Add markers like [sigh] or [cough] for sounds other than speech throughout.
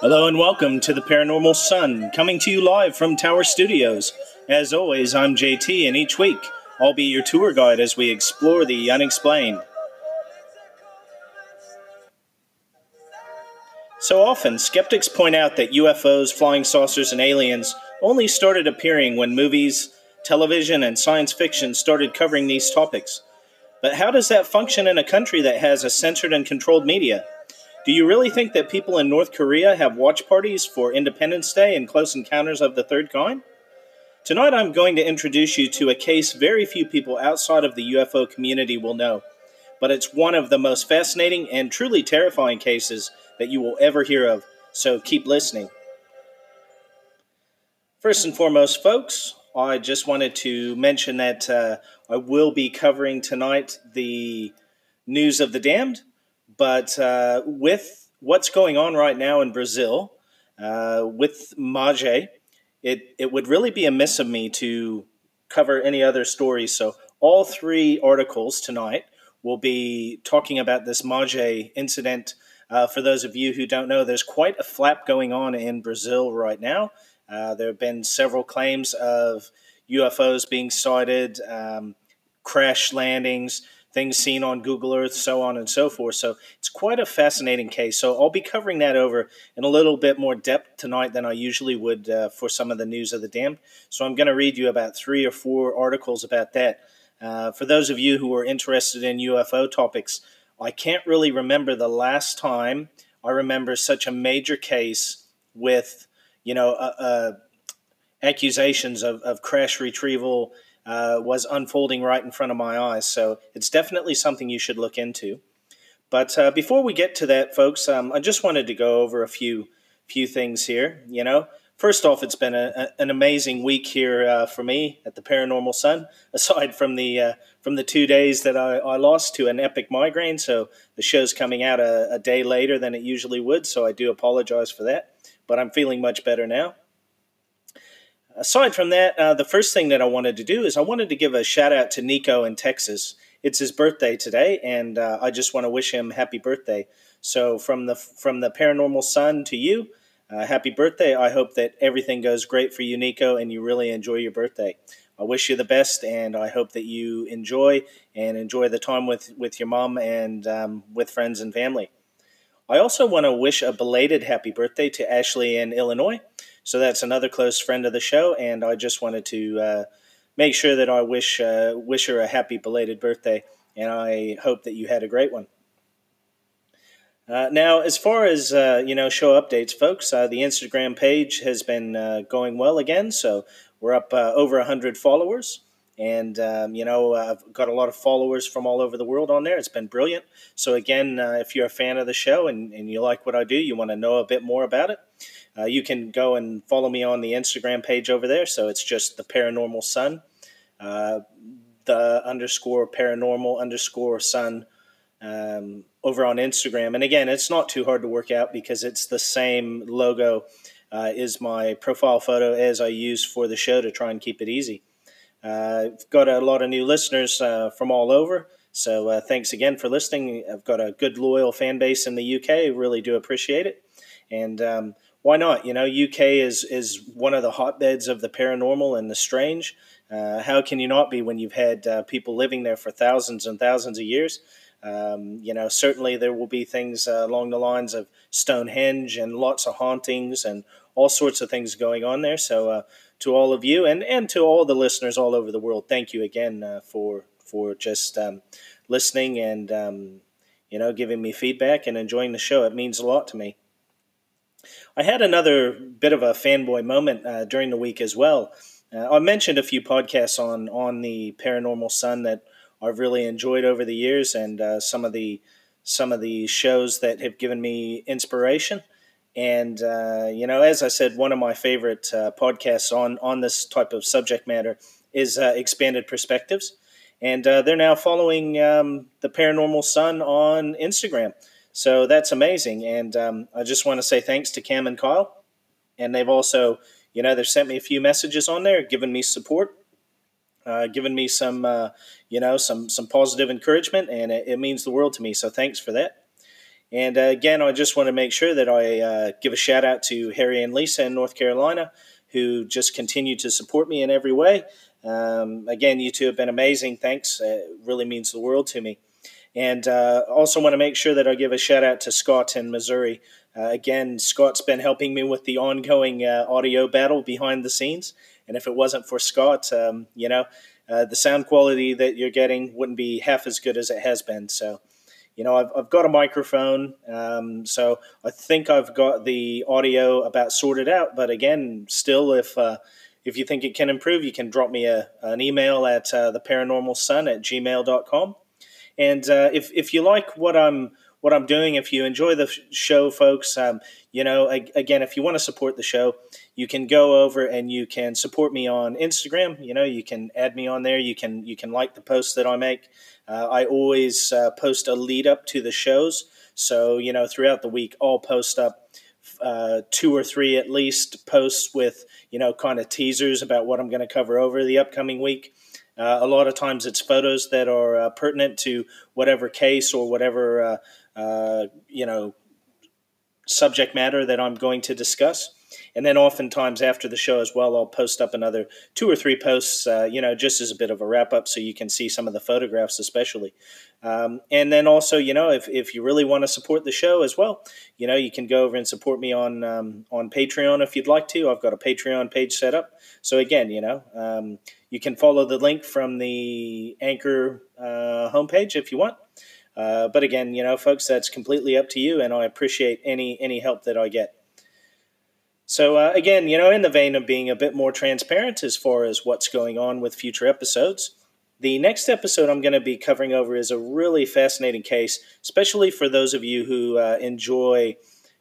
Hello and welcome to the Paranormal Son, coming to you live from Tower Studios. As always, I'm JT, and each week I'll be your tour guide as we explore the unexplained. So often, skeptics point out that UFOs, flying saucers, and aliens only started appearing when movies, television, and science fiction started covering these topics. But how does that function in a country that has a censored and controlled media? Do you really think that people in North Korea have watch parties for Independence Day and Close Encounters of the Third Kind? Tonight, I'm going to introduce you to a case very few people outside of the UFO community will know, but it's one of the most fascinating and truly terrifying cases that you will ever hear of, so keep listening. First and foremost, folks, I just wanted to mention that uh, I will be covering tonight the news of the damned but uh, with what's going on right now in Brazil, uh, with Mage, it, it would really be amiss of me to cover any other stories. So, all three articles tonight will be talking about this Mage incident. Uh, for those of you who don't know, there's quite a flap going on in Brazil right now. Uh, there have been several claims of UFOs being sighted, um, crash landings things seen on Google Earth, so on and so forth. So it's quite a fascinating case. So I'll be covering that over in a little bit more depth tonight than I usually would uh, for some of the news of the damned. So I'm going to read you about three or four articles about that. Uh, for those of you who are interested in UFO topics, I can't really remember the last time I remember such a major case with, you know, uh, accusations of, of crash retrieval uh, was unfolding right in front of my eyes. So it's definitely something you should look into. But uh, before we get to that, folks, um, I just wanted to go over a few few things here. You know, first off, it's been a, a, an amazing week here uh, for me at the Paranormal Son. [laughs] Aside from the uh, from the two days that I, I, lost to an epic migraine, so the show's coming out a, a day later than it usually would. So I do apologize for that, but I'm feeling much better now aside from that, uh, the first thing that I wanted to do is I wanted to give a shout out to Nico in Texas. It's his birthday today, and uh, I just want to wish him happy birthday. So from the from the paranormal son to you, uh, happy birthday! I hope that everything goes great for you, Nico, and you really enjoy your birthday. I wish you the best, and I hope that you enjoy and enjoy the time with with your mom and um, with friends and family. I also want to wish a belated happy birthday to Ashley in Illinois. So that's another close friend of the show, and I just wanted to uh, make sure that I wish uh, wish her a happy belated birthday, and I hope that you had a great one. Uh, now, as far as uh, you know, show updates, folks, uh, the Instagram page has been uh, going well again. So we're up over hundred followers, and um, you know, I've got a lot of followers from all over the world on there. It's been brilliant. So again, if you're a fan of the show and, and you like what I do, you want to know a bit more about it uh, you can go and follow me on the Instagram page over there. So it's just the Paranormal Son, uh, the underscore paranormal underscore son um, over on Instagram. And again, it's not too hard to work out because it's the same logo uh, is my profile photo as I use for the show to try and keep it easy. Uh, I've got a lot of new listeners uh, from all over. So uh, thanks again for listening. I've got a good loyal fan base in the UK. Really do appreciate it. And um, why not? You know, UK is is one of the hotbeds of the paranormal and the strange. Uh, how can you not be when you've had uh, people living there for thousands and thousands of years? Um, you know, certainly there will be things uh, along the lines of Stonehenge and lots of hauntings and all sorts of things going on there. So, uh, to all of you and, and to all the listeners all over the world, thank you again uh, for for just um, listening and um, you know giving me feedback and enjoying the show. It means a lot to me. I had another bit of a fanboy moment uh, during the week as well. Uh, I mentioned a few podcasts on on the Paranormal Son that I've really enjoyed over the years, and uh, some of the some of the shows that have given me inspiration. And uh, you know, as I said, one of my favorite uh, podcasts on on this type of subject matter is uh, Expanded Perspectives, and they're now following um, the Paranormal Son on Instagram. So that's amazing. And um, I just want to say thanks to Cam and Kyle. And they've also, you know, they've sent me a few messages on there, given me support, uh, given me some, uh, you know, some some positive encouragement, and it, it, means the world to me. So thanks for that. And uh, again, I just want to make sure that I uh, give a shout out to Harry and Lisa in North Carolina, who just continue to support me in every way. Um, again, you two have been amazing. Thanks. Uh, it really means the world to me. And uh, also want to make sure that I give a shout out to Scott in Missouri. Uh, again, Scott's been helping me with the ongoing uh, audio battle behind the scenes. And if it wasn't for Scott, um, you know, the sound quality that you're getting wouldn't be half as good as it has been. So, you know, I've, I've got a microphone, um, so I think I've got the audio about sorted out. But again, still, if uh, if you think it can improve, you can drop me a, an email at uh, theparanormalson at gmail.com. And uh, if, if you like what I'm what I'm doing, if you enjoy the show, folks, um, you know, again, if you want to support the show, you can go over and you can support me on Instagram. You know, you can add me on there. You can you can like the posts that I make. Uh, I always uh, post a lead up to the shows, so you know, throughout the week, I'll post up uh, two or three at least posts with you know kind of teasers about what I'm going to cover over the upcoming week. Uh, a lot of times it's photos that are uh, pertinent to whatever case or whatever uh, you know subject matter that I'm going to discuss. And then oftentimes after the show as well, I'll post up another two or three posts, uh, you know, just as a bit of a wrap up so you can see some of the photographs, especially. Um, and then also, you know, if, if you really want to support the show as well, you know, you can go over and support me on um, on Patreon if you'd like to. I've got a Patreon page set up. So again, you know, um, you can follow the link from the Anchor uh, homepage if you want. Uh, but again, you know, folks, that's completely up to you, and I appreciate any any help that I get. So uh, again, you know, in the vein of being a bit more transparent as far as what's going on with future episodes, the next episode I'm going to be covering over is a really fascinating case, especially for those of you who uh, enjoy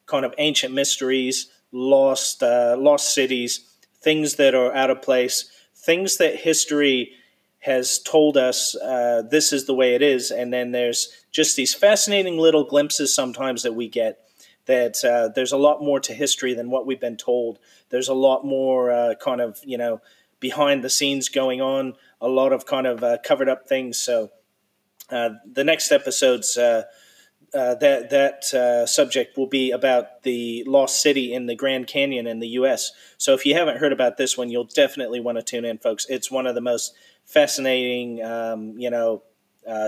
kind of ancient mysteries, lost uh, lost cities, things that are out of place, things that history has told us uh, this is the way it is, and then there's just these fascinating little glimpses sometimes that we get that uh, there's a lot more to history than what we've been told. There's a lot more uh, kind of you know behind the scenes going on, a lot of kind of uh, covered up things. So uh, the next episodes. Uh, uh, that that subject will be about the lost city in the Grand Canyon in the U.S. So if you haven't heard about this one, you'll definitely want to tune in, folks. It's one of the most fascinating, um, you know,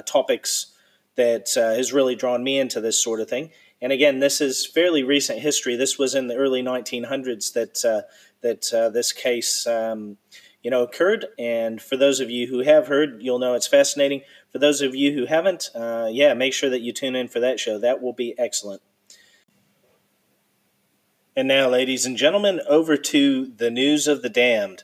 topics that has really drawn me into this sort of thing. And again, this is fairly recent history. This was in the early 1900s that uh, that uh, this case, um, you know, occurred. And for those of you who have heard, you'll know it's fascinating. For those of you who haven't, uh, yeah, make sure that you tune in for that show. That will be excellent. And now, ladies and gentlemen, over to the news of the damned.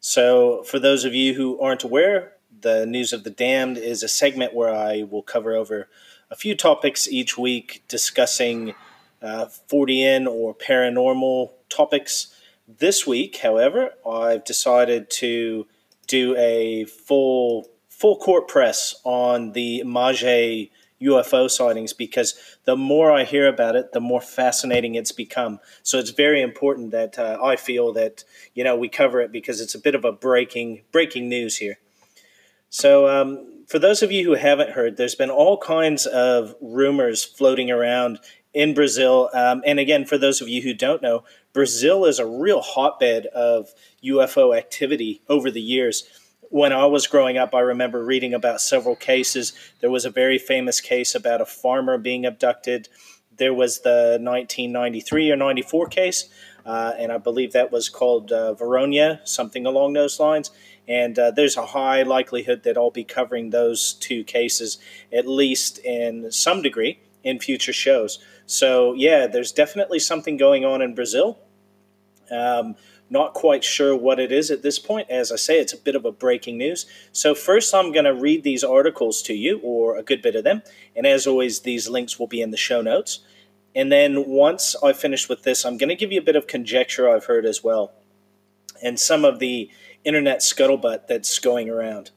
So, for those of you who aren't aware, the News of the Damned is a segment where I will cover over a few topics each week discussing uh, Fortean or paranormal topics. This week, however, I've decided to do a full full court press on the Magé UFO sightings because the more I hear about it, the more fascinating it's become. So it's very important that uh, I feel that you know we cover it because it's a bit of a breaking breaking news here. So um, for those of you who haven't heard, there's been all kinds of rumors floating around in Brazil. Um, and again, for those of you who don't know, Brazil is a real hotbed of UFO activity over the years when I was growing up, I remember reading about several cases. There was a very famous case about a farmer being abducted. There was the 1993 or 94 case, uh, and I believe that was called uh, Veronia, something along those lines. And uh, there's a high likelihood that I'll be covering those two cases, at least in some degree, in future shows. So, yeah, there's definitely something going on in Brazil. Um, not quite sure what it is at this point. As I say, it's a bit of a breaking news. So, first, I'm going to read these articles to you, or a good bit of them. And as always, these links will be in the show notes. And then once I finish with this, I'm going to give you a bit of conjecture I've heard as well, and some of the internet scuttlebutt that's going around.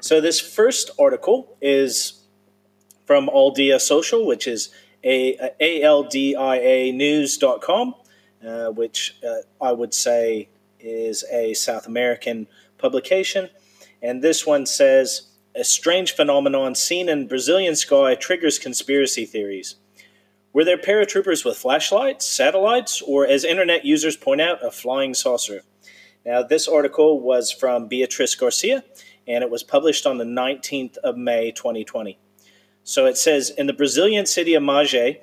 So, this first article is from Aldia Social, which is a, a aldia news.com uh, which uh, I would say is a South American publication. And this one says a strange phenomenon seen in Brazilian sky triggers conspiracy theories. Were there paratroopers with flashlights, satellites, or, as internet users point out, a flying saucer? Now, this article was from Beatriz Garcia, and it was published on the 19th of May, 2020. So it says In the Brazilian city of Magé,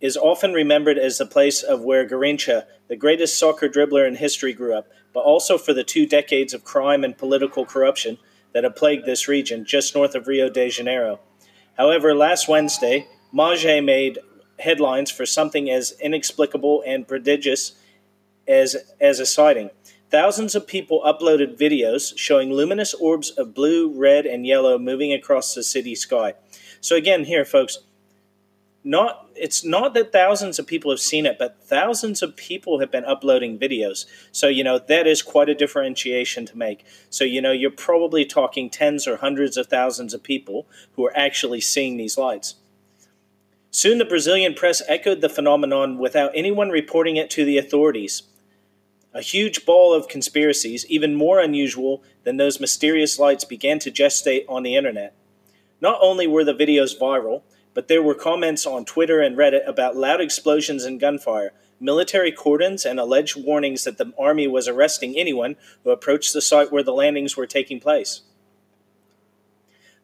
is often remembered as the place of where Garrincha, the greatest soccer dribbler in history, grew up, but also for the two decades of crime and political corruption that have plagued this region just north of Rio de Janeiro. However, last Wednesday, Magé made headlines for something as inexplicable and prodigious as, as a sighting. Thousands of people uploaded videos showing luminous orbs of blue, red, and yellow moving across the city sky. So, again, here, folks, not it's not that thousands of people have seen it, but thousands of people have been uploading videos. So you know that is quite a differentiation to make. So you know you're probably talking tens or hundreds of thousands of people who are actually seeing these lights. Soon the Brazilian press echoed the phenomenon without anyone reporting it to the authorities. A huge ball of conspiracies, even more unusual than those mysterious lights, began to gestate on the internet. Not only were the videos viral, but there were comments on Twitter and Reddit about loud explosions and gunfire, military cordons, and alleged warnings that the Army was arresting anyone who approached the site where the landings were taking place.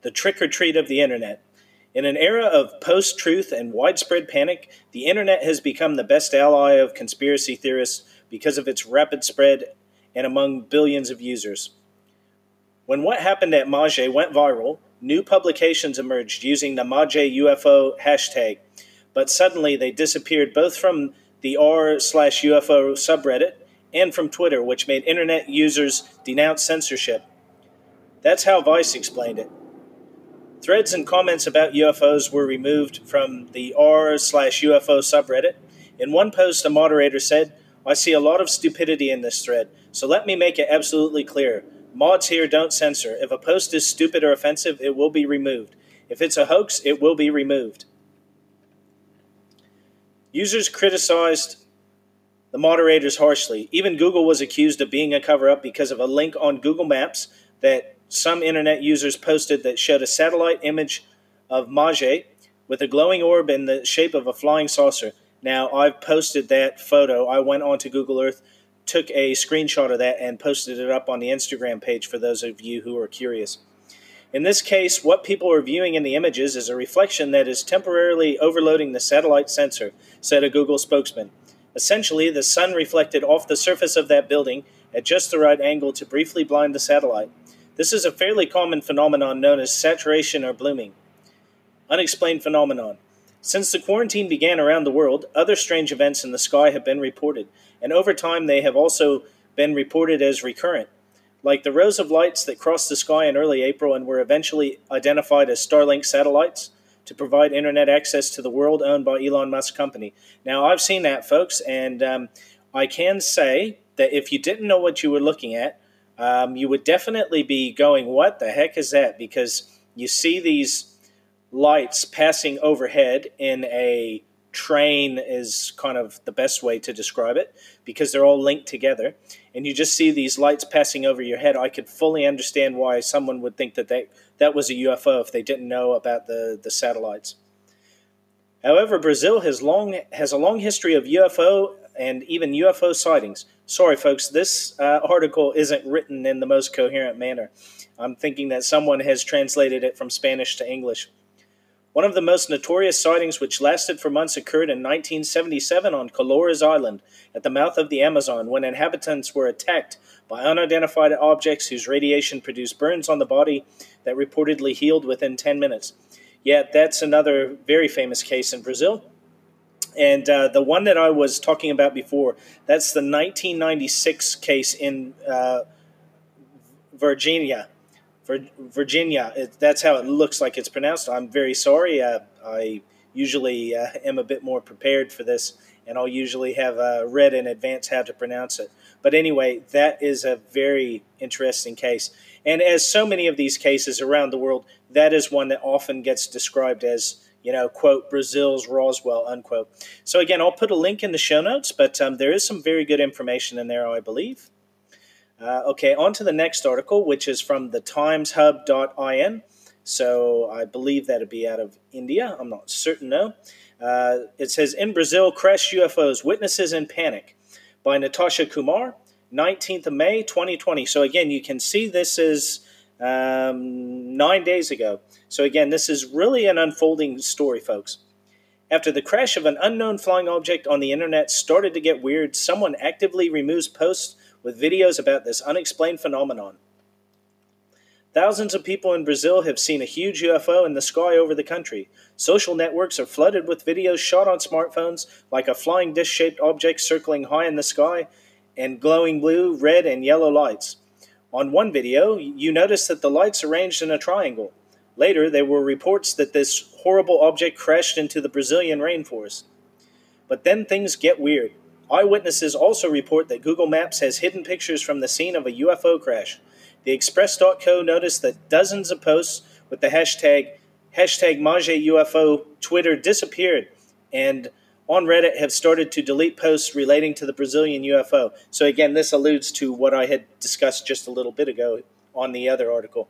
The trick or treat of the Internet. In an era of post truth and widespread panic, the Internet has become the best ally of conspiracy theorists because of its rapid spread and among billions of users. When what happened at Magé went viral, new publications emerged using the Magé UFO hashtag, but suddenly they disappeared both from the r slash UFO subreddit and from Twitter, which made internet users denounce censorship. That's how Vice explained it. Threads and comments about UFOs were removed from the r slash UFO subreddit. In one post, a moderator said, I see a lot of stupidity in this thread, so let me make it absolutely clear. Mods here don't censor. If a post is stupid or offensive, it will be removed. If it's a hoax, it will be removed. Users criticized the moderators harshly. Even Google was accused of being a cover up because of a link on Google Maps that some internet users posted that showed a satellite image of Magé with a glowing orb in the shape of a flying saucer. Now, I've posted that photo. I went onto Google Earth took a screenshot of that and posted it up on the Instagram page for those of you who are curious. In this case, what people are viewing in the images is a reflection that is temporarily overloading the satellite sensor, said a Google spokesman. Essentially, the sun reflected off the surface of that building at just the right angle to briefly blind the satellite. This is a fairly common phenomenon known as saturation or blooming. Unexplained phenomenon. Since the quarantine began around the world, other strange events in the sky have been reported, and over time they have also been reported as recurrent, like the rows of lights that crossed the sky in early April and were eventually identified as Starlink satellites to provide internet access to the world owned by Elon Musk company. Now, I've seen that, folks, and um, I can say that if you didn't know what you were looking at, um, you would definitely be going, What the heck is that? Because you see these lights passing overhead in a train is kind of the best way to describe it because they're all linked together. And you just see these lights passing over your head. I could fully understand why someone would think that they, that was a ufo if they didn't know about the, the satellites. However brazil has long has a long history of ufo and even ufo sightings. Sorry folks this uh, article isn't written in the most coherent manner. I'm thinking that someone has translated it from spanish to english one of the most notorious sightings, which lasted for months, occurred in 1977 on Colares Island at the mouth of the Amazon when inhabitants were attacked by unidentified objects whose radiation produced burns on the body that reportedly healed within 10 minutes. Yet, that's another very famous case in Brazil. And uh, the one that I was talking about before, that's the 1996 case in uh, Virginia Virginia. It, that's how it looks like it's pronounced. I'm very sorry. Uh, I usually uh, am a bit more prepared for this, and I'll usually have uh, read in advance how to pronounce it. But anyway, that is a very interesting case. And as so many of these cases around the world, that is one that often gets described as, you know, quote, Brazil's Roswell, unquote. So again, I'll put a link in the show notes, but um, there is some very good information in there, I believe. Uh, okay, on to the next article, which is from the timeshub.in. So I believe that'd be out of India. I'm not certain, no. Uh, it says In Brazil, crash UFOs, witnesses in panic by Natasha Kumar, 19th of May, 2020. So again, you can see this is um, nine days ago. So again, this is really an unfolding story, folks. After the crash of an unknown flying object on the internet started to get weird, someone actively removes posts with videos about this unexplained phenomenon. Thousands of people in Brazil have seen a huge UFO in the sky over the country. Social networks are flooded with videos shot on smartphones like a flying disc shaped object circling high in the sky and glowing blue, red, and yellow lights. On one video, you notice that the lights arranged in a triangle. Later, there were reports that this horrible object crashed into the Brazilian rainforest. But then things get weird. Eyewitnesses also report that Google Maps has hidden pictures from the scene of a UFO crash. The Express.co noticed that dozens of posts with the hashtag hashtag UFO Twitter disappeared, and on Reddit have started to delete posts relating to the Brazilian UFO. So again, this alludes to what I had discussed just a little bit ago on the other article.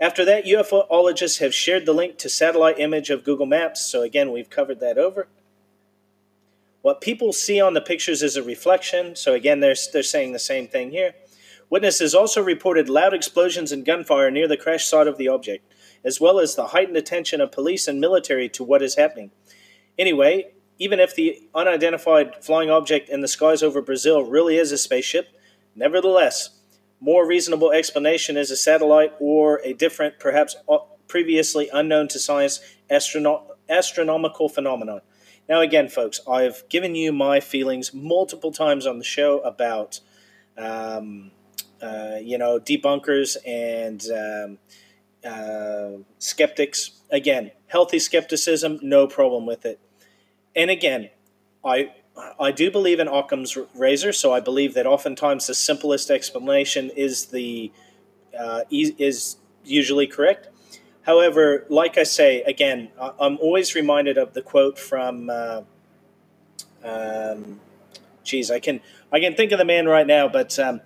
After that, UFOologists have shared the link to satellite image of Google Maps. So again, we've covered that over. What people see on the pictures is a reflection. So again, they're, they're saying the same thing here. Witnesses also reported loud explosions and gunfire near the crash site of the object, as well as the heightened attention of police and military to what is happening. Anyway, even if the unidentified flying object in the skies over Brazil really is a spaceship, nevertheless, more reasonable explanation is a satellite or a different, perhaps previously unknown to science, astrono- astronomical phenomenon. Now, again, folks, I've given you my feelings multiple times on the show about um, uh, you know, debunkers and um, uh, skeptics. Again, healthy skepticism, no problem with it. And again, I I do believe in Occam's razor, so I believe that oftentimes the simplest explanation is the uh, is usually correct. However, like I say again, I'm always reminded of the quote from. Uh, um, geez, I can I can think of the man right now, but um,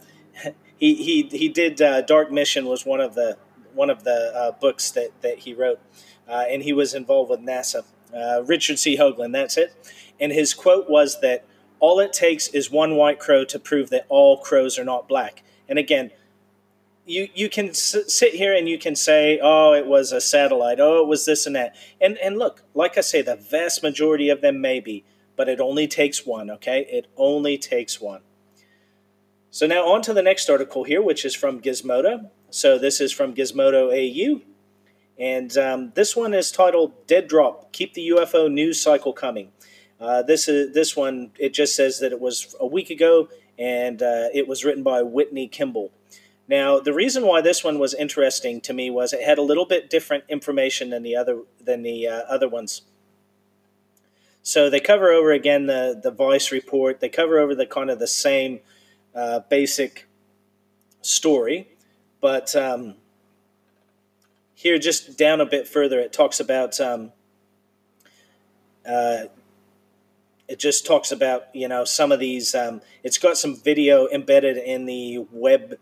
he he he did uh, Dark Mission was one of the one of the uh, books that that he wrote, uh, and he was involved with NASA. Uh, Richard C. Hoagland, that's it. And his quote was that all it takes is one white crow to prove that all crows are not black. And again, you you can s- sit here and you can say, oh, it was a satellite, oh, it was this and that, and and look, like I say, the vast majority of them may be, but it only takes one. Okay, it only takes one. So now on to the next article here, which is from Gizmodo. So this is from Gizmodo AU. And um, this one is titled Dead Drop Keep the UFO News Cycle Coming. Uh, this, is, this one, it just says that it was a week ago and uh, it was written by Whitney Kimball. Now, the reason why this one was interesting to me was it had a little bit different information than the other than the uh, other ones. So they cover over again the the Vice report. They cover over the kind of the same uh, basic story, but um, here, just down a bit further, it talks about. Um, uh, it just talks about you know some of these. Um, it's got some video embedded in the web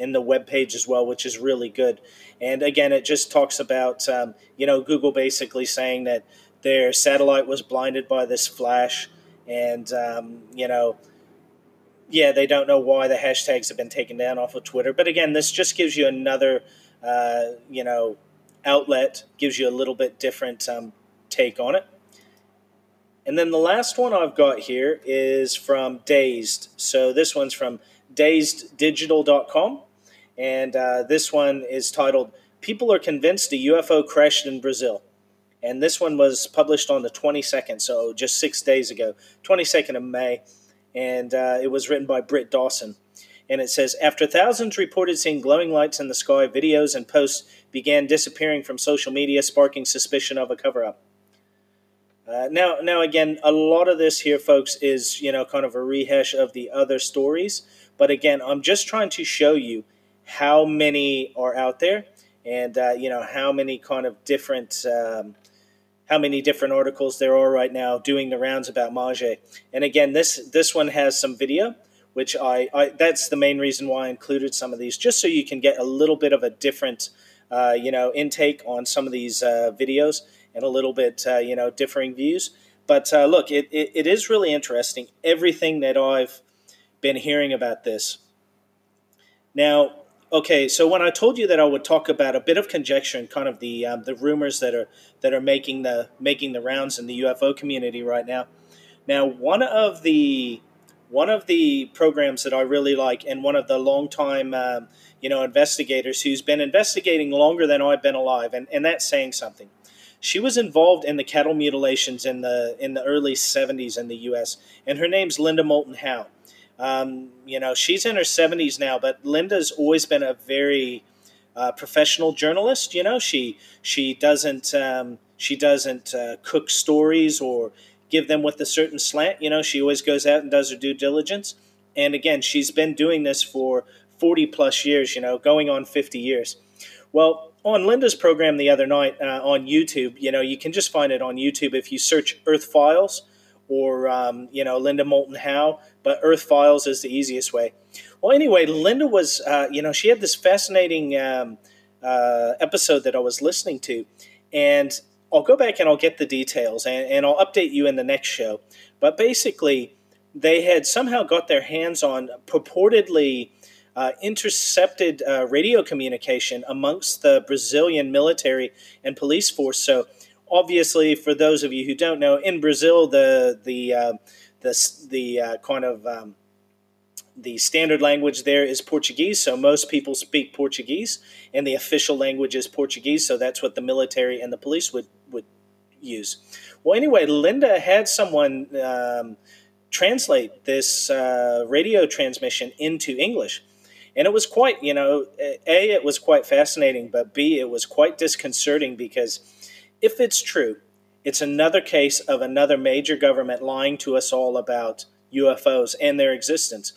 in the web page as well, which is really good. And again, it just talks about um, you know Google basically saying that their satellite was blinded by this flash, and um, you know yeah, they don't know why the hashtags have been taken down off of Twitter. But again, this just gives you another, uh, you know, outlet, gives you a little bit different um, take on it. And then the last one I've got here is from Dazed. So this one's from dazeddigital.com. And uh, this one is titled People Are Convinced a UFO Crashed in Brazil. And this one was published on the 22nd, so just six days ago, 22nd of May and uh, it was written by Britt Dawson. And it says After thousands reported seeing glowing lights in the sky, videos and posts began disappearing from social media, sparking suspicion of a cover up. Uh, now, now again, a lot of this here, folks, is you know kind of a rehash of the other stories. But again, I'm just trying to show you how many are out there, and uh, you know how many kind of different um, how many different articles there are right now doing the rounds about Mage. And again, this this one has some video, which I, I that's the main reason why I included some of these, just so you can get a little bit of a different uh, you know, intake on some of these uh, videos and a little bit, uh, you know, differing views. But uh, look, it, it, it is really interesting, everything that I've been hearing about this. Now, okay, so when I told you that I would talk about a bit of conjecture and kind of the um, the rumors that are that are making the making the rounds in the UFO community right now. Now, one of the one of the programs that I really like, and one of the longtime um, you know investigators who's been investigating longer than I've been alive, and, and that's saying something. She was involved in the cattle mutilations in the in the early '70s in the U.S., and her name's Linda Moulton Howe. Um, you know, she's in her 70s now, but Linda's always been a very uh, professional journalist. You know, she she doesn't um, she doesn't uh, cook stories or give them with a certain slant. You know, she always goes out and does her due diligence. And again, she's been doing this for 40 plus years. You know, going on 50 years. Well, on Linda's program the other night uh, on YouTube, you know, you can just find it on YouTube if you search Earth Files or um, you know Linda Moulton Howe, but Earth Files is the easiest way. Well, anyway, Linda was uh, you know she had this fascinating um, uh, episode that I was listening to, and I'll go back and I'll get the details and, and I'll update you in the next show. But basically, they had somehow got their hands on purportedly. Uh, intercepted uh, radio communication amongst the Brazilian military and police force. So obviously, for those of you who don't know, in Brazil, the the uh, the the uh, kind of um, the standard language there is Portuguese, so most people speak Portuguese, and the official language is Portuguese. So that's what the military and the police would would use. Well, anyway, Linda had someone um, translate this uh, radio transmission into English. And it was quite, you know, A, it was quite fascinating, but B, it was quite disconcerting because if it's true, it's another case of another major government lying to us all about UFOs and their existence.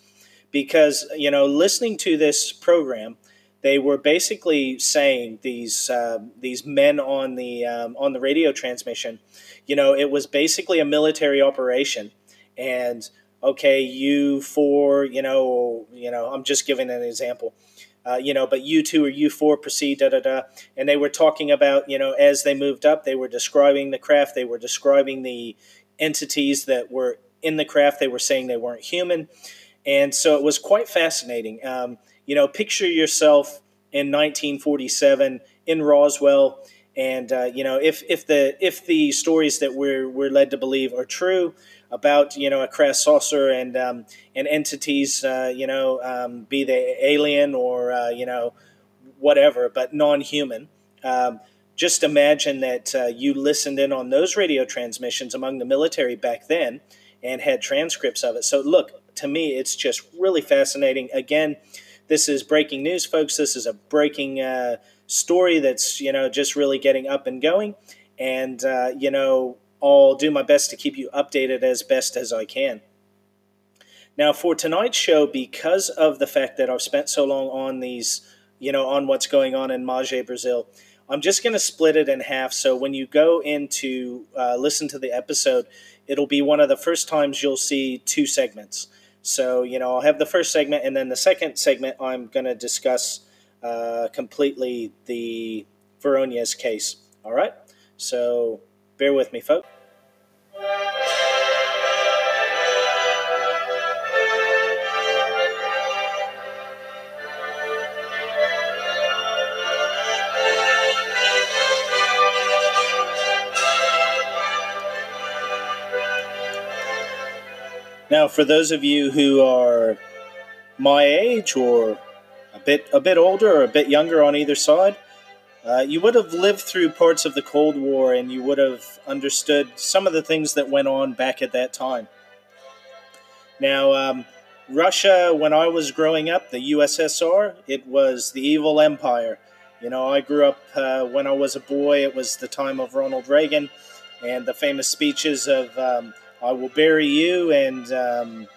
Because, you know, listening to this program, they were basically saying these uh, these men on the um, on the radio transmission, you know, it was basically a military operation, and okay, you four, you know, you know, I'm just giving an example uh, you know, but U2 or U4 proceed, da da da. And they were talking about, you know, as they moved up, they were describing the craft, they were describing the entities that were in the craft, they were saying they weren't human. And so it was quite fascinating. Um, you know, picture yourself in 1947 in Roswell. And uh, you know, if, if the if the stories that we're we're led to believe are true, about you know a crash saucer and um, and entities, uh, you know, um, be they alien or uh, you know whatever, but non-human. Um, just imagine that uh, you listened in on those radio transmissions among the military back then and had transcripts of it. So look, to me, it's just really fascinating. Again, this is breaking news, folks. This is a breaking uh, story that's you know just really getting up and going, and uh, you know I'll do my best to keep you updated as best as I can. Now, for tonight's show, because of the fact that I've spent so long on these, you know, on what's going on in Magé, Brazil, I'm just going to split it in half. So when you go into uh, listen to the episode, it'll be one of the first times you'll see two segments. So, you know, I'll have the first segment, and then the second segment, I'm going to discuss uh, completely the Voronezh case. All right? So bear with me, folks. Now, for those of you who are my age or a bit a bit older or a bit younger on either side, uh, you would have lived through parts of the Cold War and you would have understood some of the things that went on back at that time. Now, um, Russia, when I was growing up, the USSR, it was the evil empire. You know, I grew up uh, when I was a boy, it was the time of Ronald Reagan and the famous speeches of um, I will bury you and. Um,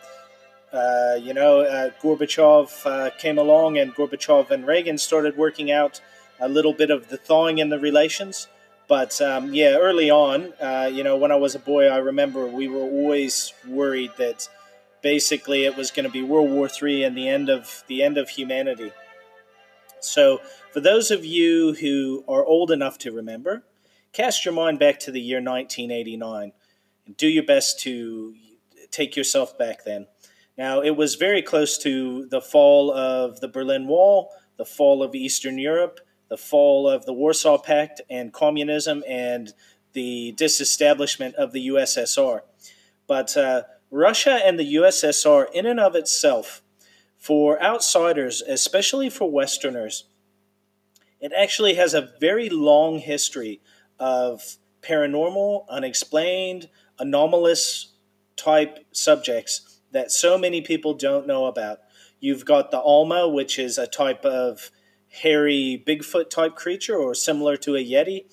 uh, you know, uh, Gorbachev uh, came along, and Gorbachev and Reagan started working out a little bit of the thawing in the relations. But um, yeah, early on, uh, you know, when I was a boy, I remember we were always worried that basically it was going to be World War III and the end of the end of humanity. So, for those of you who are old enough to remember, cast your mind back to the year 1989 and do your best to take yourself back then. Now, it was very close to the fall of the Berlin Wall, the fall of Eastern Europe, the fall of the Warsaw Pact and communism, and the disestablishment of the USSR. But uh, Russia and the USSR, in and of itself, for outsiders, especially for Westerners, it actually has a very long history of paranormal, unexplained, anomalous type subjects that so many people don't know about. You've got the Alma, which is a type of hairy Bigfoot type creature or similar to a Yeti.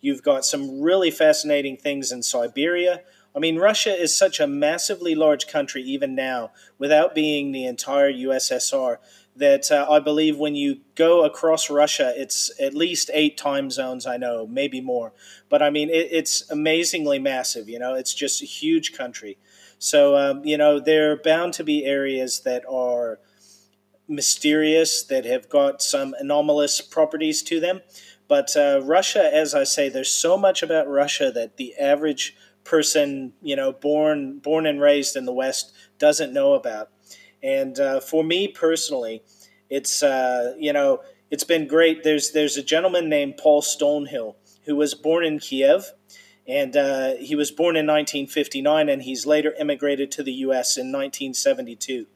You've got some really fascinating things in Siberia. I mean, Russia is such a massively large country, even now, without being the entire USSR, that uh, I believe when you go across Russia, it's at least eight time zones, I know, maybe more. But I mean, it, it's amazingly massive, you know, it's just a huge country. So, um, you know, there are bound to be areas that are mysterious, that have got some anomalous properties to them. But uh, Russia, as I say, there's so much about Russia that the average person, you know, born born and raised in the West doesn't know about. And uh, for me personally, it's uh, you know it's been great. There's there's a gentleman named Paul Stonehill who was born in Kiev, and uh, he was born in 1959, and he's later immigrated to the U.S. in 1972.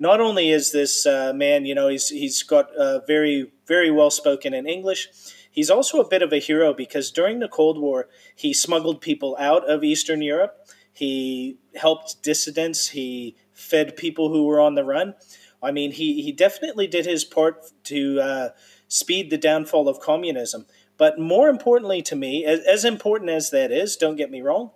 Not only is this uh, man, you know, he's he's got uh, very very well spoken in English He's also a bit of a hero because during the Cold War, he smuggled people out of Eastern Europe. He helped dissidents. He fed people who were on the run. I mean, he, he definitely did his part to uh, speed the downfall of communism. But more importantly to me, as, as important as that is, don't get me wrong,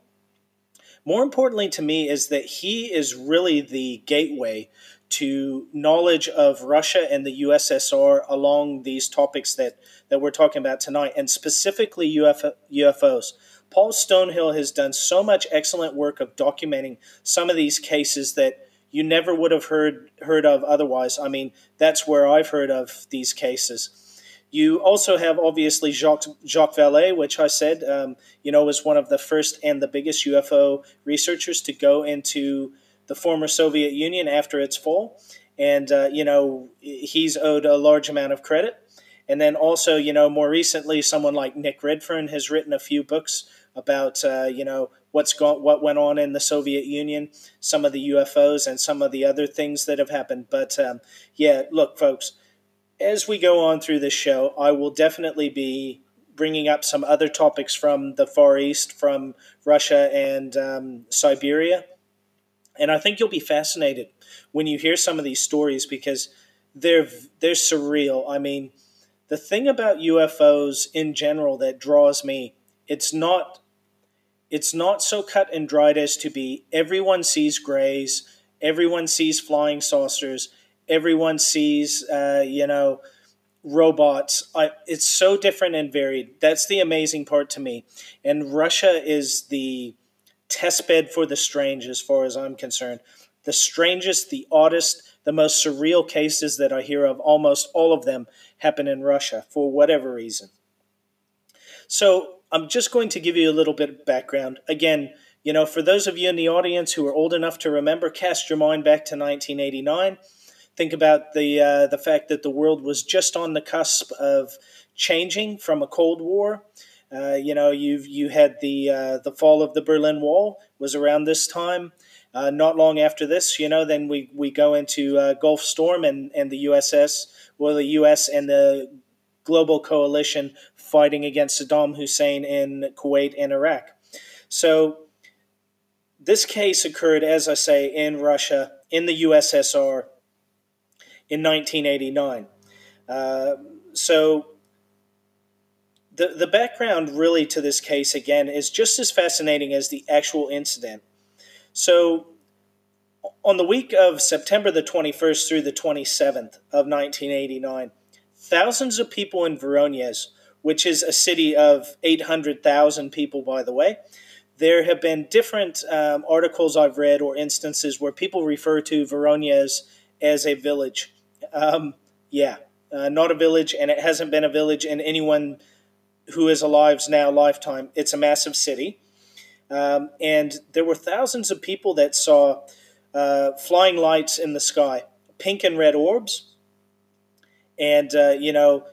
more importantly to me is that he is really the gateway to knowledge of Russia and the USSR along these topics that, that we're talking about tonight, and specifically UFOs. Paul Stonehill has done so much excellent work of documenting some of these cases that you never would have heard heard of otherwise. I mean, that's where I've heard of these cases. You also have obviously Jacques, Jacques Vallée, which I said, um, you know, was one of the first and the biggest UFO researchers to go into the former Soviet Union after its fall. And, uh, you know, he's owed a large amount of credit. And then also, you know, more recently, someone like Nick Redfern has written a few books about, uh, you know, what's gone, what went on in the Soviet Union, some of the UFOs, and some of the other things that have happened. But um, yeah, look, folks, as we go on through this show, I will definitely be bringing up some other topics from the Far East, from Russia and um, Siberia and I think you'll be fascinated when you hear some of these stories because they're they're surreal. I mean, the thing about UFOs in general that draws me, it's not it's not so cut and dried as to be everyone sees grays, everyone sees flying saucers, everyone sees uh, you know robots. I, it's so different and varied. That's the amazing part to me. And Russia is the testbed for the strange, as far as I'm concerned. The strangest, the oddest, the most surreal cases that I hear of, almost all of them happen in Russia for whatever reason. So I'm just going to give you a little bit of background. Again, you know, for those of you in the audience who are old enough to remember, cast your mind back to 1989. Think about the uh, the fact that the world was just on the cusp of changing from a Cold War uh, you know, you've you had the uh, the fall of the Berlin Wall was around this time. Uh, not long after this, you know, then we, we go into uh, Gulf Storm and, and the USS, well, the U.S. and the global coalition fighting against Saddam Hussein in Kuwait and Iraq. So this case occurred, as I say, in Russia, in the USSR, in 1989. Uh, so the, the background really to this case, again, is just as fascinating as the actual incident. So, on the week of September the 21st through the 27th of 1989, thousands of people in Voronezh, which is a city of 800,000 people, by the way, there have been different um, articles I've read or instances where people refer to Voronezh as a village. Um, yeah, uh, not a village, and it hasn't been a village in anyone who is alive's now lifetime. It's a massive city. Um, and there were thousands of people that saw uh, flying lights in the sky, pink and red orbs. And, uh, you know,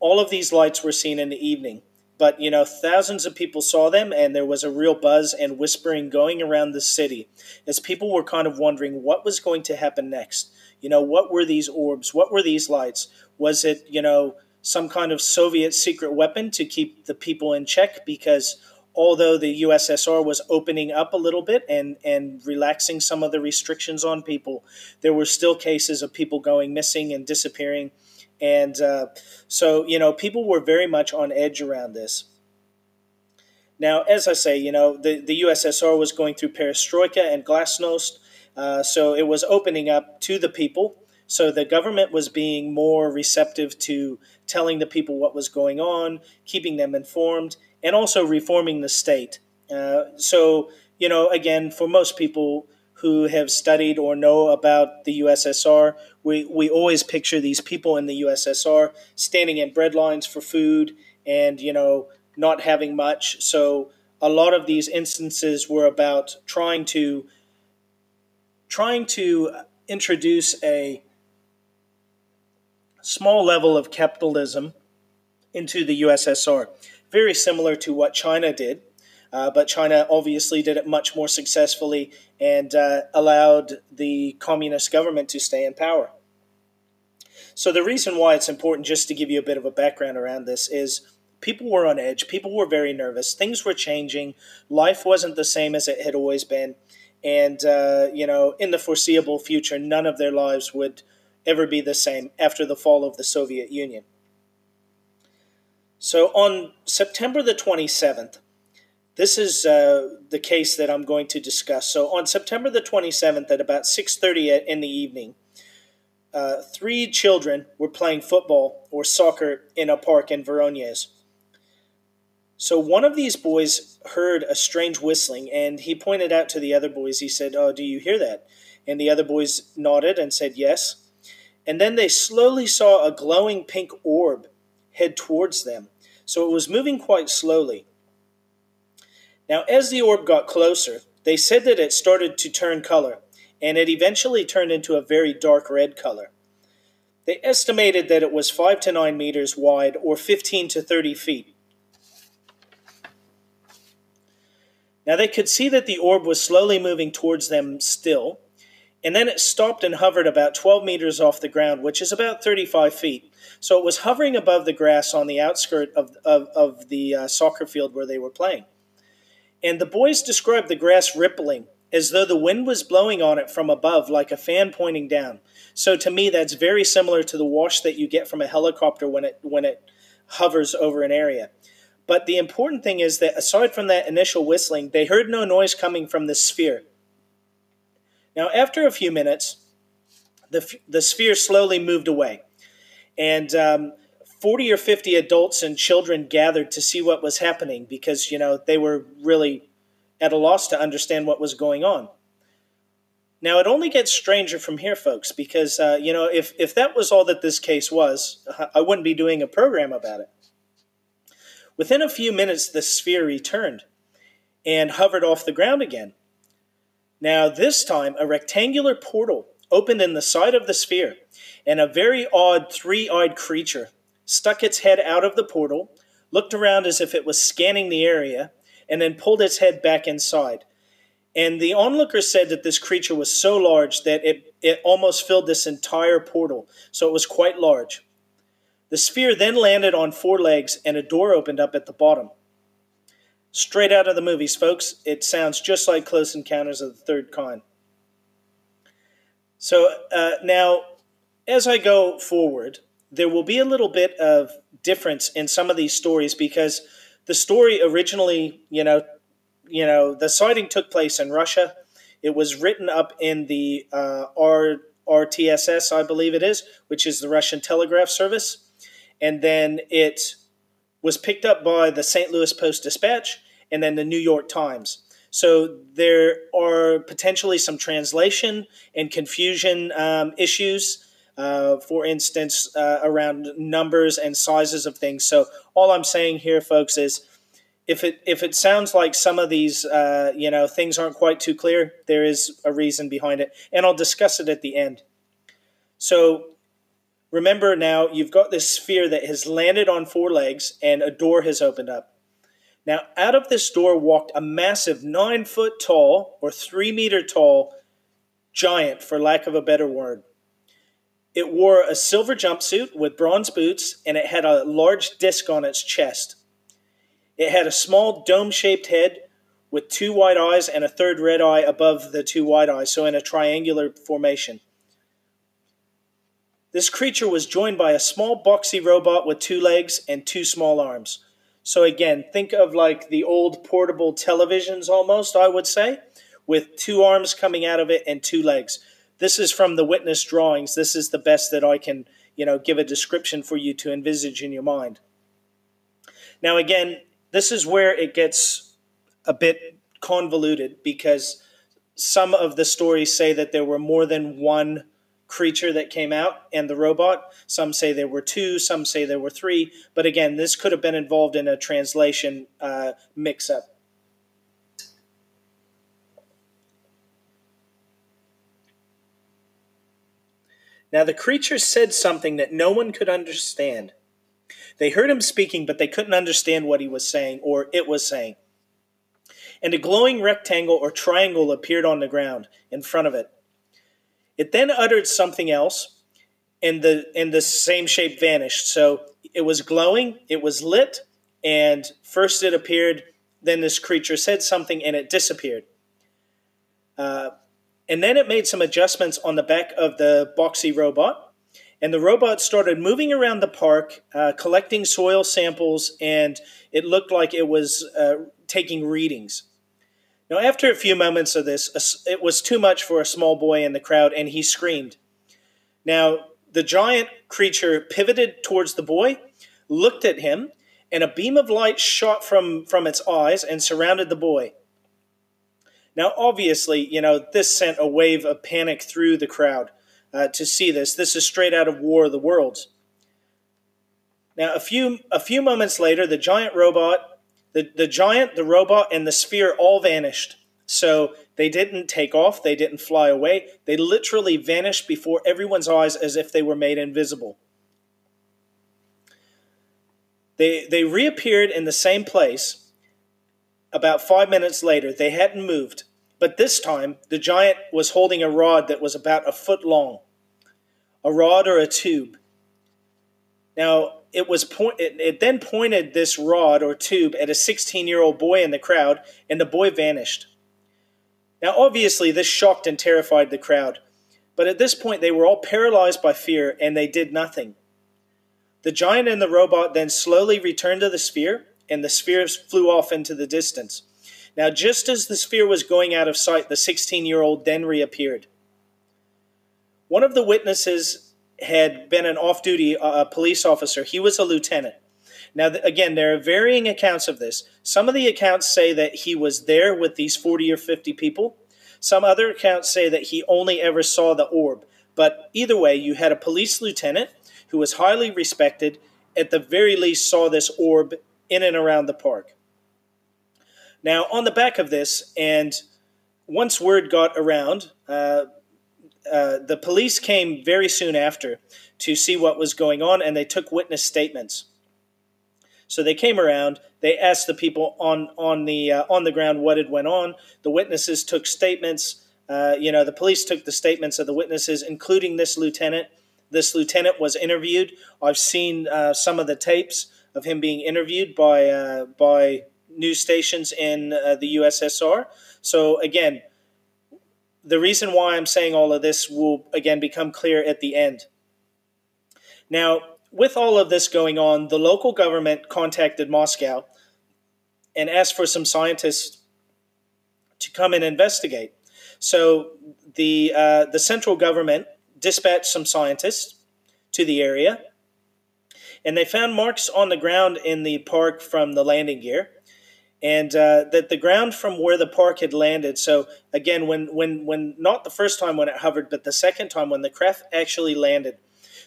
all of these lights were seen in the evening. But, you know, thousands of people saw them, and there was a real buzz and whispering going around the city as people were kind of wondering what was going to happen next. You know, what were these orbs? What were these lights? Was it, you know, some kind of Soviet secret weapon to keep the people in check? Because although the USSR was opening up a little bit and, and relaxing some of the restrictions on people, there were still cases of people going missing and disappearing. And uh, so, you know, people were very much on edge around this. Now, as I say, you know, the, the USSR was going through perestroika and glasnost, uh, so it was opening up to the people. So the government was being more receptive to telling the people what was going on, keeping them informed, and also reforming the state. Uh, so, you know, again, for most people who have studied or know about the USSR, we, we always picture these people in the USSR standing in bread lines for food and, you know, not having much. So a lot of these instances were about trying to trying to introduce a small level of capitalism into the USSR very similar to what China did. Uh, but China obviously did it much more successfully and uh, allowed the communist government to stay in power. So, the reason why it's important, just to give you a bit of a background around this, is people were on edge. People were very nervous. Things were changing. Life wasn't the same as it had always been. And, uh, you know, in the foreseeable future, none of their lives would ever be the same after the fall of the Soviet Union. So on September the 27th, this is uh, the case that I'm going to discuss. So on September the 27th at about 6:30 in the evening, uh, three children were playing football or soccer in a park in Voronezh. So one of these boys heard a strange whistling, and he pointed out to the other boys. He said, "Oh, do you hear that?" And the other boys nodded and said, "Yes." And then they slowly saw a glowing pink orb head towards them. So it was moving quite slowly. Now, as the orb got closer, they said that it started to turn color, and it eventually turned into a very dark red color. They estimated that it was 5 to 9 meters wide or 15 to 30 feet. Now they could see that the orb was slowly moving towards them still, and then it stopped and hovered about 12 meters off the ground, which is about 35 feet. So it was hovering above the grass on the outskirt of, of, of the uh, soccer field where they were playing. And the boys described the grass rippling as though the wind was blowing on it from above like a fan pointing down. So to me, that's very similar to the wash that you get from a helicopter when it, when it hovers over an area. But the important thing is that aside from that initial whistling, they heard no noise coming from the sphere. Now, after a few minutes, the, the sphere slowly moved away, and um, 40 or 50 adults and children gathered to see what was happening because, you know, they were really at a loss to understand what was going on. Now, it only gets stranger from here, folks, because, uh, you know, if, if that was all that this case was, I wouldn't be doing a program about it. Within a few minutes, the sphere returned and hovered off the ground again. Now, this time, a rectangular portal opened in the side of the sphere, and a very odd three eyed creature stuck its head out of the portal, looked around as if it was scanning the area, and then pulled its head back inside. And the onlookers said that this creature was so large that it, it almost filled this entire portal, so it was quite large. The sphere then landed on four legs, and a door opened up at the bottom. Straight out of the movies, folks. It sounds just like Close Encounters of the Third Kind. So uh, now, as I go forward, there will be a little bit of difference in some of these stories because the story originally, you know, you know, the sighting took place in Russia. It was written up in the uh, R, RTSS, I believe it is, which is the Russian Telegraph Service, and then it was picked up by the St. Louis Post Dispatch and then the New York Times. So there are potentially some translation and confusion um, issues Uh, for instance, uh, around numbers and sizes of things. So all I'm saying here, folks, is if it if it sounds like some of these uh, you know things aren't quite too clear, there is a reason behind it, and I'll discuss it at the end. So remember now, you've got this sphere that has landed on four legs, and a door has opened up. Now, out of this door walked a massive nine foot tall or three meter tall giant, for lack of a better word. It wore a silver jumpsuit with bronze boots, and it had a large disc on its chest. It had a small dome shaped head with two white eyes and a third red eye above the two white eyes, so in a triangular formation. This creature was joined by a small boxy robot with two legs and two small arms. So again, think of like the old portable televisions almost, I would say, with two arms coming out of it and two legs this is from the witness drawings. This is the best that I can, you know, give a description for you to envisage in your mind. Now, again, this is where it gets a bit convoluted because some of the stories say that there were more than one creature that came out and the robot. Some say there were two, some say there were three. But again, this could have been involved in a translation uh, mix up. Now the creature said something that no one could understand. They heard him speaking, but they couldn't understand what he was saying or it was saying. And a glowing rectangle or triangle appeared on the ground in front of it. It then uttered something else, and the and the same shape vanished. So it was glowing, it was lit, and first it appeared, then this creature said something, and it disappeared. Uh, and then it made some adjustments on the back of the boxy robot. And the robot started moving around the park, uh, collecting soil samples, and it looked like it was uh, taking readings. Now, after a few moments of this, it was too much for a small boy in the crowd, and he screamed. Now, the giant creature pivoted towards the boy, looked at him, and a beam of light shot from, from its eyes and surrounded the boy. Now, obviously, you know, this sent a wave of panic through the crowd uh, to see this. This is straight out of War of the Worlds. Now, a few a few moments later, the giant robot, the, the giant, the robot, and the sphere all vanished. So they didn't take off, they didn't fly away. They literally vanished before everyone's eyes as if they were made invisible. They, they reappeared in the same place about five minutes later. They hadn't moved. But this time, the giant was holding a rod that was about a foot long, a rod or a tube. Now, it was point, it, it then pointed this rod or tube at a 16 year old boy in the crowd, and the boy vanished. Now, obviously, this shocked and terrified the crowd, but at this point, they were all paralyzed by fear and they did nothing. The giant and the robot then slowly returned to the sphere, and the sphere flew off into the distance. Now, just as the sphere was going out of sight, the 16 year old then reappeared. One of the witnesses had been an off duty uh, police officer, he was a lieutenant. Now, again, there are varying accounts of this. Some of the accounts say that he was there with these 40 or 50 people. Some other accounts say that he only ever saw the orb. But either way, you had a police lieutenant who was highly respected, at the very least, saw this orb in and around the park. Now, on the back of this, and once word got around, uh, uh, the police came very soon after to see what was going on, and they took witness statements. So they came around. They asked the people on on the uh, on the ground what had went on. The witnesses took statements. Uh, you know, the police took the statements of the witnesses, including this lieutenant. This lieutenant was interviewed. I've seen uh, some of the tapes of him being interviewed by uh, by news stations in uh, the USSR. So again, the reason why I'm saying all of this will again become clear at the end. Now, with all of this going on, the local government contacted Moscow and asked for some scientists to come and investigate. So the uh, the central government dispatched some scientists to the area, and they found marks on the ground in the park from the landing gear and uh, that the ground from where the park had landed. So again, when when when not the first time when it hovered, but the second time when the craft actually landed,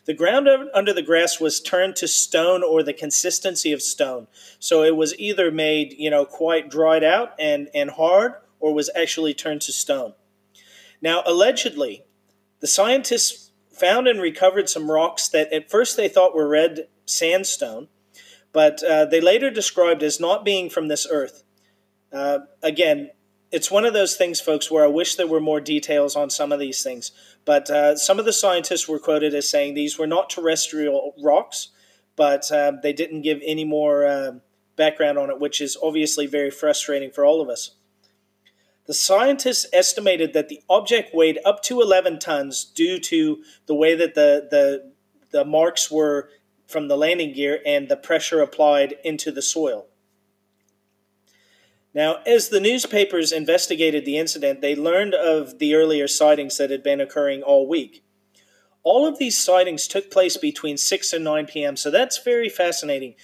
The ground under the grass was turned to stone or the consistency of stone. So it was either made, you know, quite dried out and, and hard or was actually turned to stone. Now, allegedly, the scientists found and recovered some rocks that at first they thought were red sandstone, but uh, they later described as not being from this earth. Uh, again, it's one of those things, folks, where I wish there were more details on some of these things. But uh, some of the scientists were quoted as saying these were not terrestrial rocks, but uh, they didn't give any more uh, background on it, which is obviously very frustrating for all of us. The scientists estimated that the object weighed up to 11 tons due to the way that the, the, the marks were from the landing gear and the pressure applied into the soil. Now, as the newspapers investigated the incident, they learned of the earlier sightings that had been occurring all week. All of these sightings took place between 6 and 9 p.m., so that's very fascinating.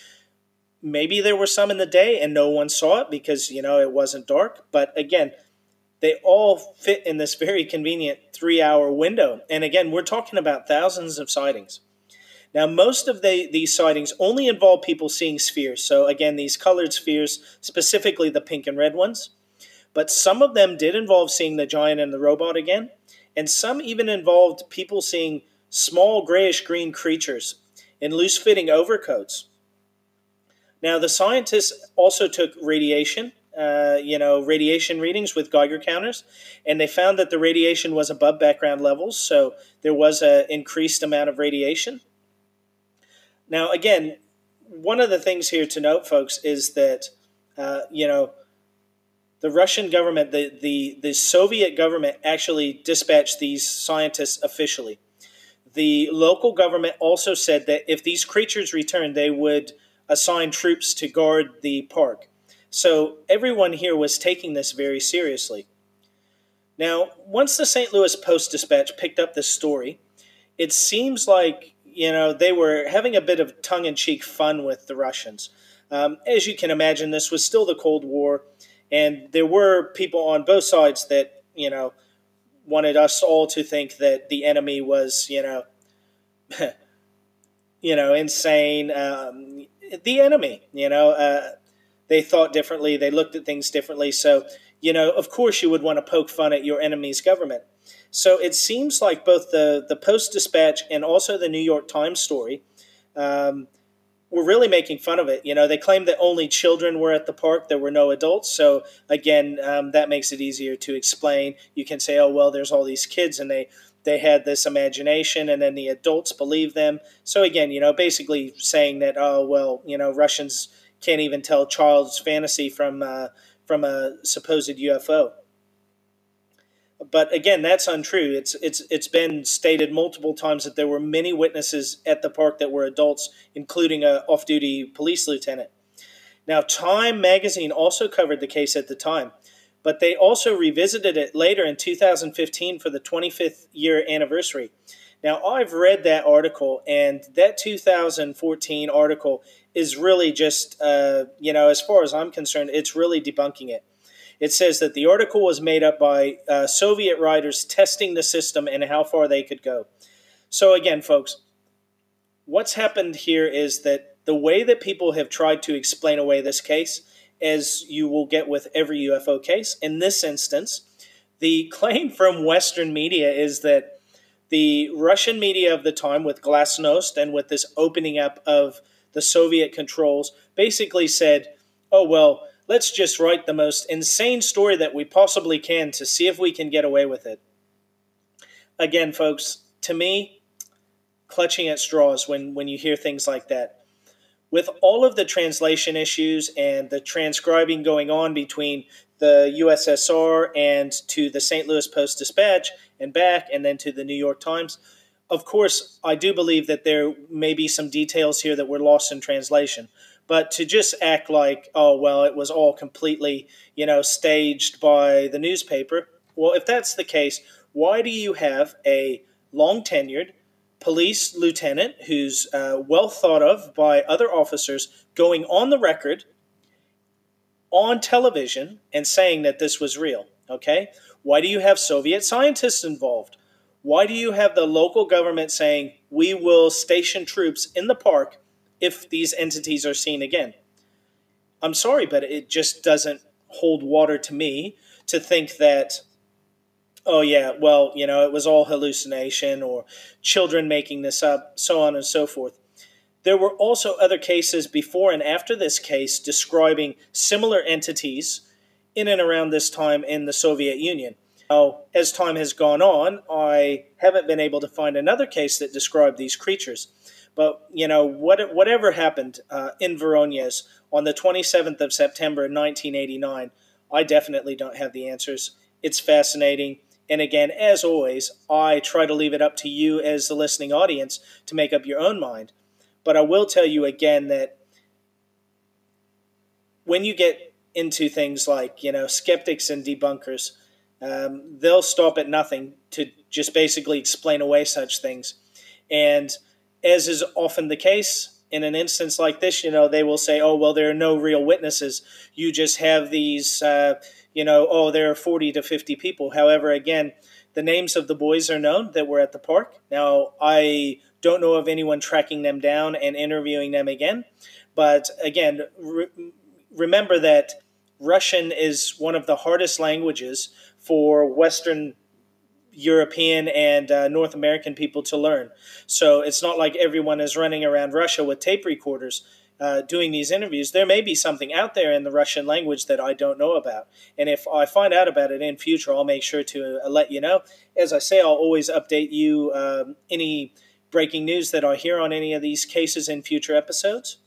Maybe there were some in the day and no one saw it because, you know, it wasn't dark, but again, they all fit in this very convenient three hour window. And again, we're talking about thousands of sightings. Now, most of the, these sightings only involve people seeing spheres. So, again, these colored spheres, specifically the pink and red ones. But some of them did involve seeing the giant and the robot again. And some even involved people seeing small grayish green creatures in loose fitting overcoats. Now, the scientists also took radiation, uh, you know, radiation readings with Geiger counters, and they found that the radiation was above background levels, so there was an increased amount of radiation. Now, again, one of the things here to note, folks, is that uh, you know the Russian government, the, the the Soviet government, actually dispatched these scientists officially. The local government also said that if these creatures returned, they would assign troops to guard the park. So everyone here was taking this very seriously. Now, once the St. Louis Post Dispatch picked up this story, it seems like you know, they were having a bit of tongue in cheek fun with the Russians. Um, as you can imagine, this was still the Cold War, and there were people on both sides that, you know, wanted us all to think that the enemy was, you know, [laughs] you know, insane. Um, the enemy, you know, uh, they thought differently, they looked at things differently. So, you know, of course, you would want to poke fun at your enemy's government. So it seems like both the, the Post Dispatch and also the New York Times story um, were really making fun of it. You know, they claimed that only children were at the park, there were no adults. So again, um, that makes it easier to explain. You can say, oh, well, there's all these kids and they, they had this imagination and then the adults believe them. So again, you know, basically saying that, oh, well, you know, Russians can't even tell child's fantasy from, uh, from a supposed UFO. But again, that's untrue. It's it's it's been stated multiple times that there were many witnesses at the park that were adults, including a off-duty police lieutenant. Now, Time magazine also covered the case at the time, but they also revisited it later in 2015 for the 25th year anniversary. Now, I've read that article, and that 2014 article is really just, uh, you know, as far as I'm concerned, it's really debunking it. It says that the article was made up by uh, Soviet writers testing the system and how far they could go. So, again, folks, what's happened here is that the way that people have tried to explain away this case, as you will get with every UFO case, in this instance, the [laughs] claim from Western media is that the Russian media of the time, with Glasnost and with this opening up of the Soviet controls, basically said, oh, well, let's just write the most insane story that we possibly can to see if we can get away with it. Again, folks, to me, clutching at straws when, when you hear things like that. With all of the translation issues and the transcribing going on between the USSR and to the St. Louis Post Dispatch and back, and then to the New York Times, of course, I do believe that there may be some details here that were lost in translation. But to just act like, oh, well, it was all completely, you know, staged by the newspaper. Well, if that's the case, why do you have a long tenured police lieutenant who's uh, well thought of by other officers going on the record on television and saying that this was real? Okay? Why do you have Soviet scientists involved? Why do you have the local government saying we will station troops in the park if these entities are seen again? I'm sorry, but it just doesn't hold water to me to think that oh yeah well you know it was all hallucination or children making this up so on and so forth there were also other cases before and after this case describing similar entities in and around this time in the Soviet Union. Now, as time has gone on, I haven't been able to find another case that described these creatures. But, you know, what, whatever happened uh, in Voronezh on the 27th of September 1989, I definitely don't have the answers. It's fascinating. And again, as always, I try to leave it up to you as the listening audience to make up your own mind. But I will tell you again that when you get into things like, you know, skeptics and debunkers, um, they'll stop at nothing to just basically explain away such things. And as is often the case, in an instance like this, you know, they will say, oh, well, there are no real witnesses. You just have these, uh, you know, oh, there are 40 to 50 people. However, again, the names of the boys are known that were at the park. Now, I don't know of anyone tracking them down and interviewing them again. But again, re- remember that Russian is one of the hardest languages for Western European and uh, North American people to learn. So it's not like everyone is running around Russia with tape recorders. Uh, doing these interviews, there may be something out there in the Russian language that I don't know about. And if I find out about it in future, I'll make sure to uh, let you know. As I say, I'll always update you um, any breaking news that I hear on any of these cases in future episodes.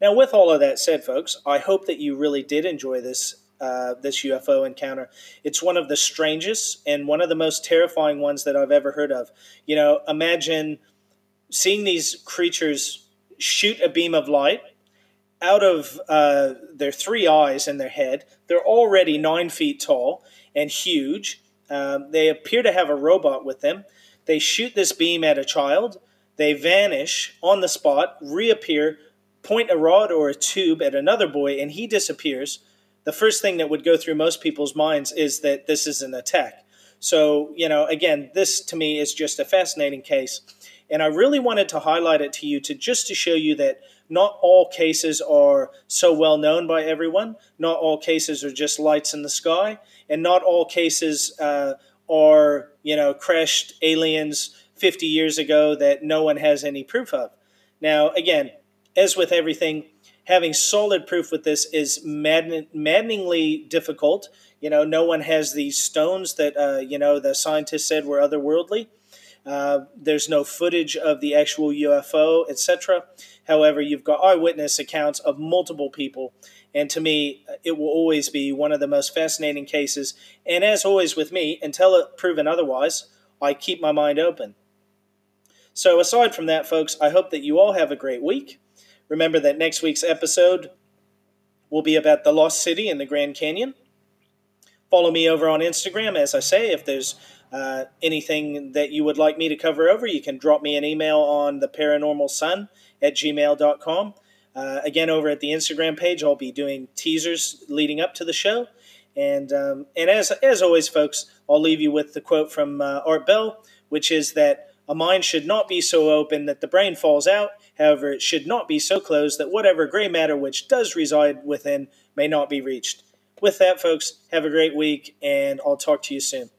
Now, with all of that said, folks, I hope that you really did enjoy this uh, this UFO encounter. It's one of the strangest and one of the most terrifying ones that I've ever heard of. You know, imagine seeing these creatures shoot a beam of light out of uh, their three eyes in their head. They're already nine feet tall and huge. Um, they appear to have a robot with them. They shoot this beam at a child. They vanish on the spot, reappear, point a rod or a tube at another boy, and he disappears. The first thing that would go through most people's minds is that this is an attack. So, you know, again, this to me is just a fascinating case. And I really wanted to highlight it to you to just to show you that not all cases are so well known by everyone. Not all cases are just lights in the sky, and not all cases uh, or you know crashed aliens 50 years ago that no one has any proof of. Now, again, as with everything, having solid proof with this is madden- maddeningly difficult. You know, no one has these stones that uh, you know the scientists said were otherworldly. Uh, there's no footage of the actual UFO, etc. However, you've got eyewitness accounts of multiple people and to me, it will always be one of the most fascinating cases. And as always with me, until it proven otherwise, I keep my mind open. So, aside from that, folks, I hope that you all have a great week. Remember that next week's episode will be about the Lost City in the Grand Canyon. Follow me over on Instagram. As I say, if there's uh, anything that you would like me to cover over, you can drop me an email on the paranormal son at gmail.com. Uh, again, over at the Instagram page, I'll be doing teasers leading up to the show. And, um, and as, as always, folks, I'll leave you with the quote from uh, Art Bell, which is that a mind should not be so open that the brain falls out. However, it should not be so closed that whatever gray matter which does reside within may not be reached. With that, folks, have a great week, and I'll talk to you soon.